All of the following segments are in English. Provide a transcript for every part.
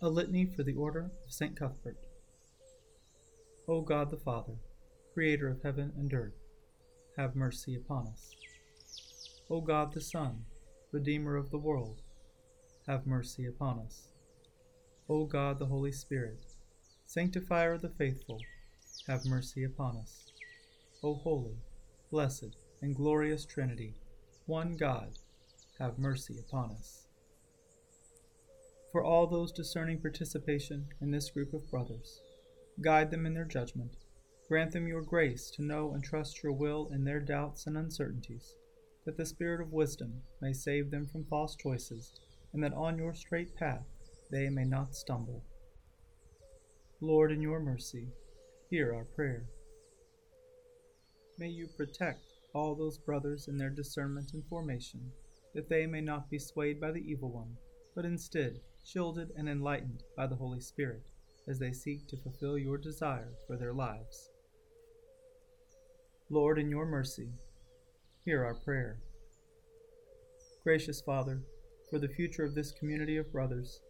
A Litany for the Order of St. Cuthbert. O God the Father, Creator of heaven and earth, have mercy upon us. O God the Son, Redeemer of the world, have mercy upon us. O God the Holy Spirit, Sanctifier of the faithful, have mercy upon us. O holy, blessed, and glorious Trinity, one God, have mercy upon us. For all those discerning participation in this group of brothers, guide them in their judgment, grant them your grace to know and trust your will in their doubts and uncertainties, that the Spirit of wisdom may save them from false choices, and that on your straight path they may not stumble. Lord, in your mercy, hear our prayer. May you protect all those brothers in their discernment and formation, that they may not be swayed by the evil one, but instead shielded and enlightened by the Holy Spirit as they seek to fulfill your desire for their lives. Lord, in your mercy, hear our prayer. Gracious Father, for the future of this community of brothers,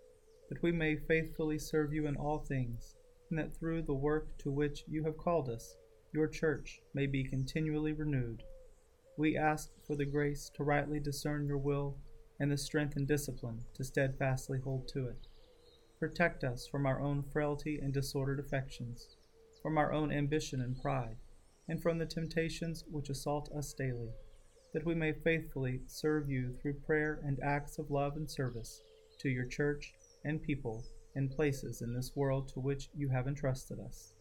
that we may faithfully serve you in all things, and that through the work to which you have called us, your church may be continually renewed. We ask for the grace to rightly discern your will and the strength and discipline to steadfastly hold to it. Protect us from our own frailty and disordered affections, from our own ambition and pride, and from the temptations which assault us daily, that we may faithfully serve you through prayer and acts of love and service to your church and people and places in this world to which you have entrusted us.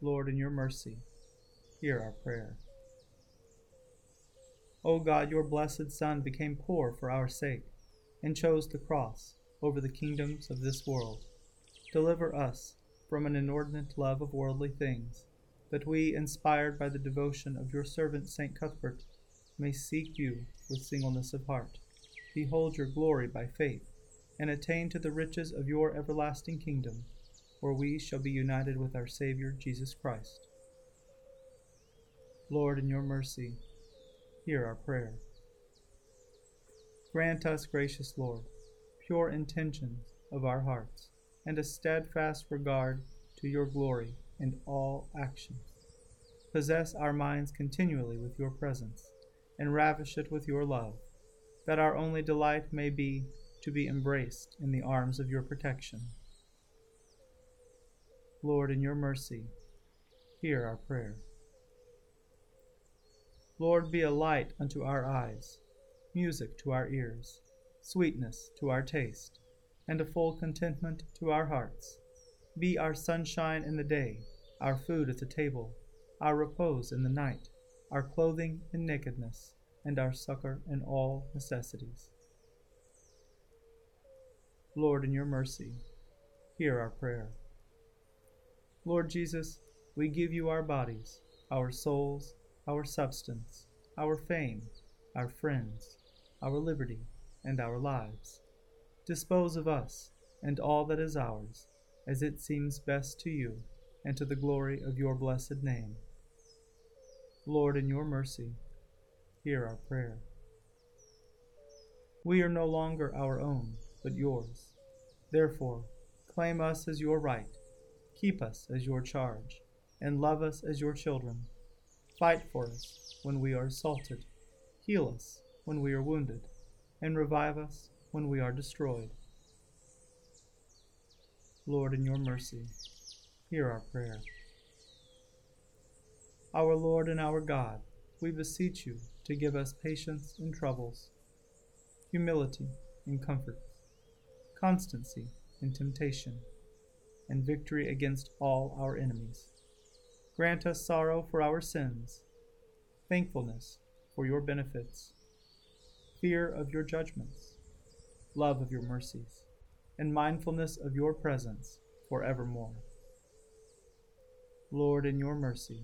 Lord, in your mercy, hear our prayer. O God, your blessed Son became poor for our sake, and chose the cross over the kingdoms of this world. Deliver us from an inordinate love of worldly things, that we, inspired by the devotion of your servant St. Cuthbert, may seek you with singleness of heart, behold your glory by faith, and attain to the riches of your everlasting kingdom, where we shall be united with our Saviour Jesus Christ. Lord, in your mercy, hear our prayer. Grant us, gracious Lord, pure intentions of our hearts, and a steadfast regard to your glory in all actions. Possess our minds continually with your presence, and ravish it with your love, that our only delight may be to be embraced in the arms of your protection. Lord, in your mercy, hear our prayer. Lord, be a light unto our eyes, music to our ears, sweetness to our taste, and a full contentment to our hearts. Be our sunshine in the day, our food at the table, our repose in the night, our clothing in nakedness, and our succor in all necessities. Lord, in your mercy, hear our prayer. Lord Jesus, we give you our bodies, our souls, our substance, our fame, our friends, our liberty, and our lives. Dispose of us and all that is ours, as it seems best to you, and to the glory of your blessed name. Lord, in your mercy, hear our prayer. We are no longer our own, but yours. Therefore, claim us as your right, keep us as your charge, and love us as your children Fight for us when we are assaulted. Heal us when we are wounded, and revive us when we are destroyed. Lord, in your mercy, hear our prayer. Our Lord and our God, we beseech you to give us patience in troubles, humility in comfort, constancy in temptation, and victory against all our enemies Grant us sorrow for our sins, thankfulness for your benefits, fear of your judgments, love of your mercies, and mindfulness of your presence for evermore. Lord, in your mercy,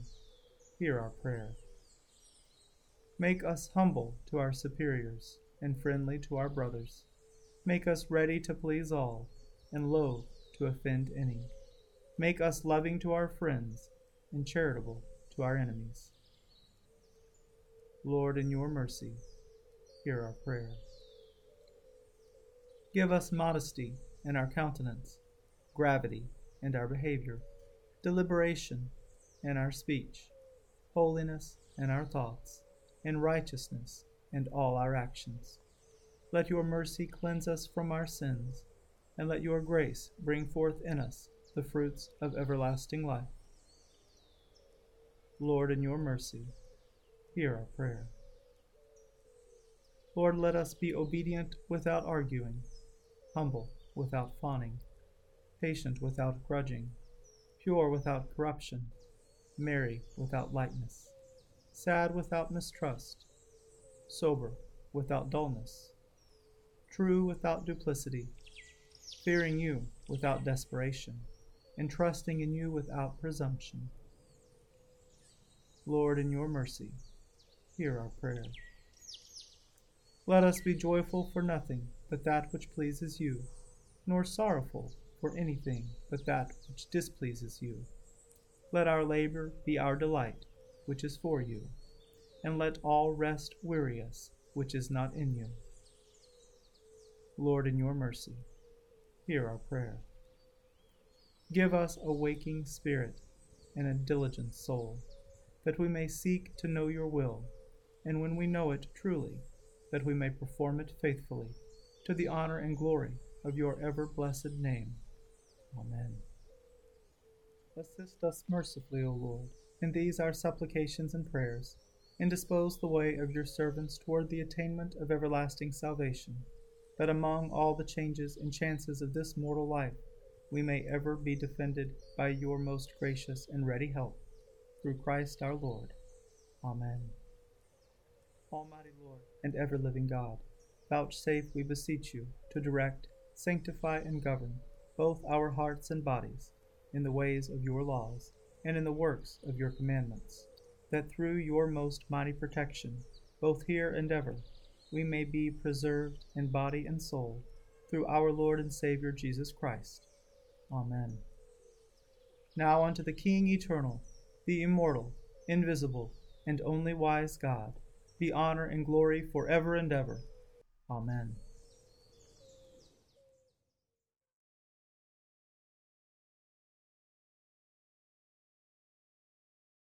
hear our prayer. Make us humble to our superiors and friendly to our brothers. Make us ready to please all and loath to offend any. Make us loving to our friends and charitable to our enemies. Lord, in your mercy, hear our prayer. Give us modesty in our countenance, gravity in our behavior, deliberation in our speech, holiness in our thoughts, and righteousness in all our actions. Let your mercy cleanse us from our sins, and let your grace bring forth in us the fruits of everlasting life. Lord, in your mercy, hear our prayer. Lord, let us be obedient without arguing, humble without fawning, patient without grudging, pure without corruption, merry without lightness, sad without mistrust, sober without dullness, true without duplicity, fearing you without desperation, and trusting in you without presumption. Lord, in your mercy, hear our prayer. Let us be joyful for nothing but that which pleases you, nor sorrowful for anything but that which displeases you. Let our labor be our delight, which is for you, and let all rest weary us, which is not in you. Lord, in your mercy, hear our prayer. Give us a waking spirit and a diligent soul, that we may seek to know your will, and when we know it truly, that we may perform it faithfully, to the honor and glory of your ever blessed name. Amen. Assist us mercifully, O Lord, in these our supplications and prayers, and dispose the way of your servants toward the attainment of everlasting salvation, that among all the changes and chances of this mortal life, we may ever be defended by your most gracious and ready help. Through Christ our Lord. Amen. Almighty Lord and ever living God, vouchsafe, we beseech you, to direct, sanctify, and govern both our hearts and bodies in the ways of your laws and in the works of your commandments, that through your most mighty protection, both here and ever, we may be preserved in body and soul through our Lord and Savior Jesus Christ. Amen. Now unto the King eternal, the immortal, invisible, and only wise God, be honor and glory for ever and ever. Amen.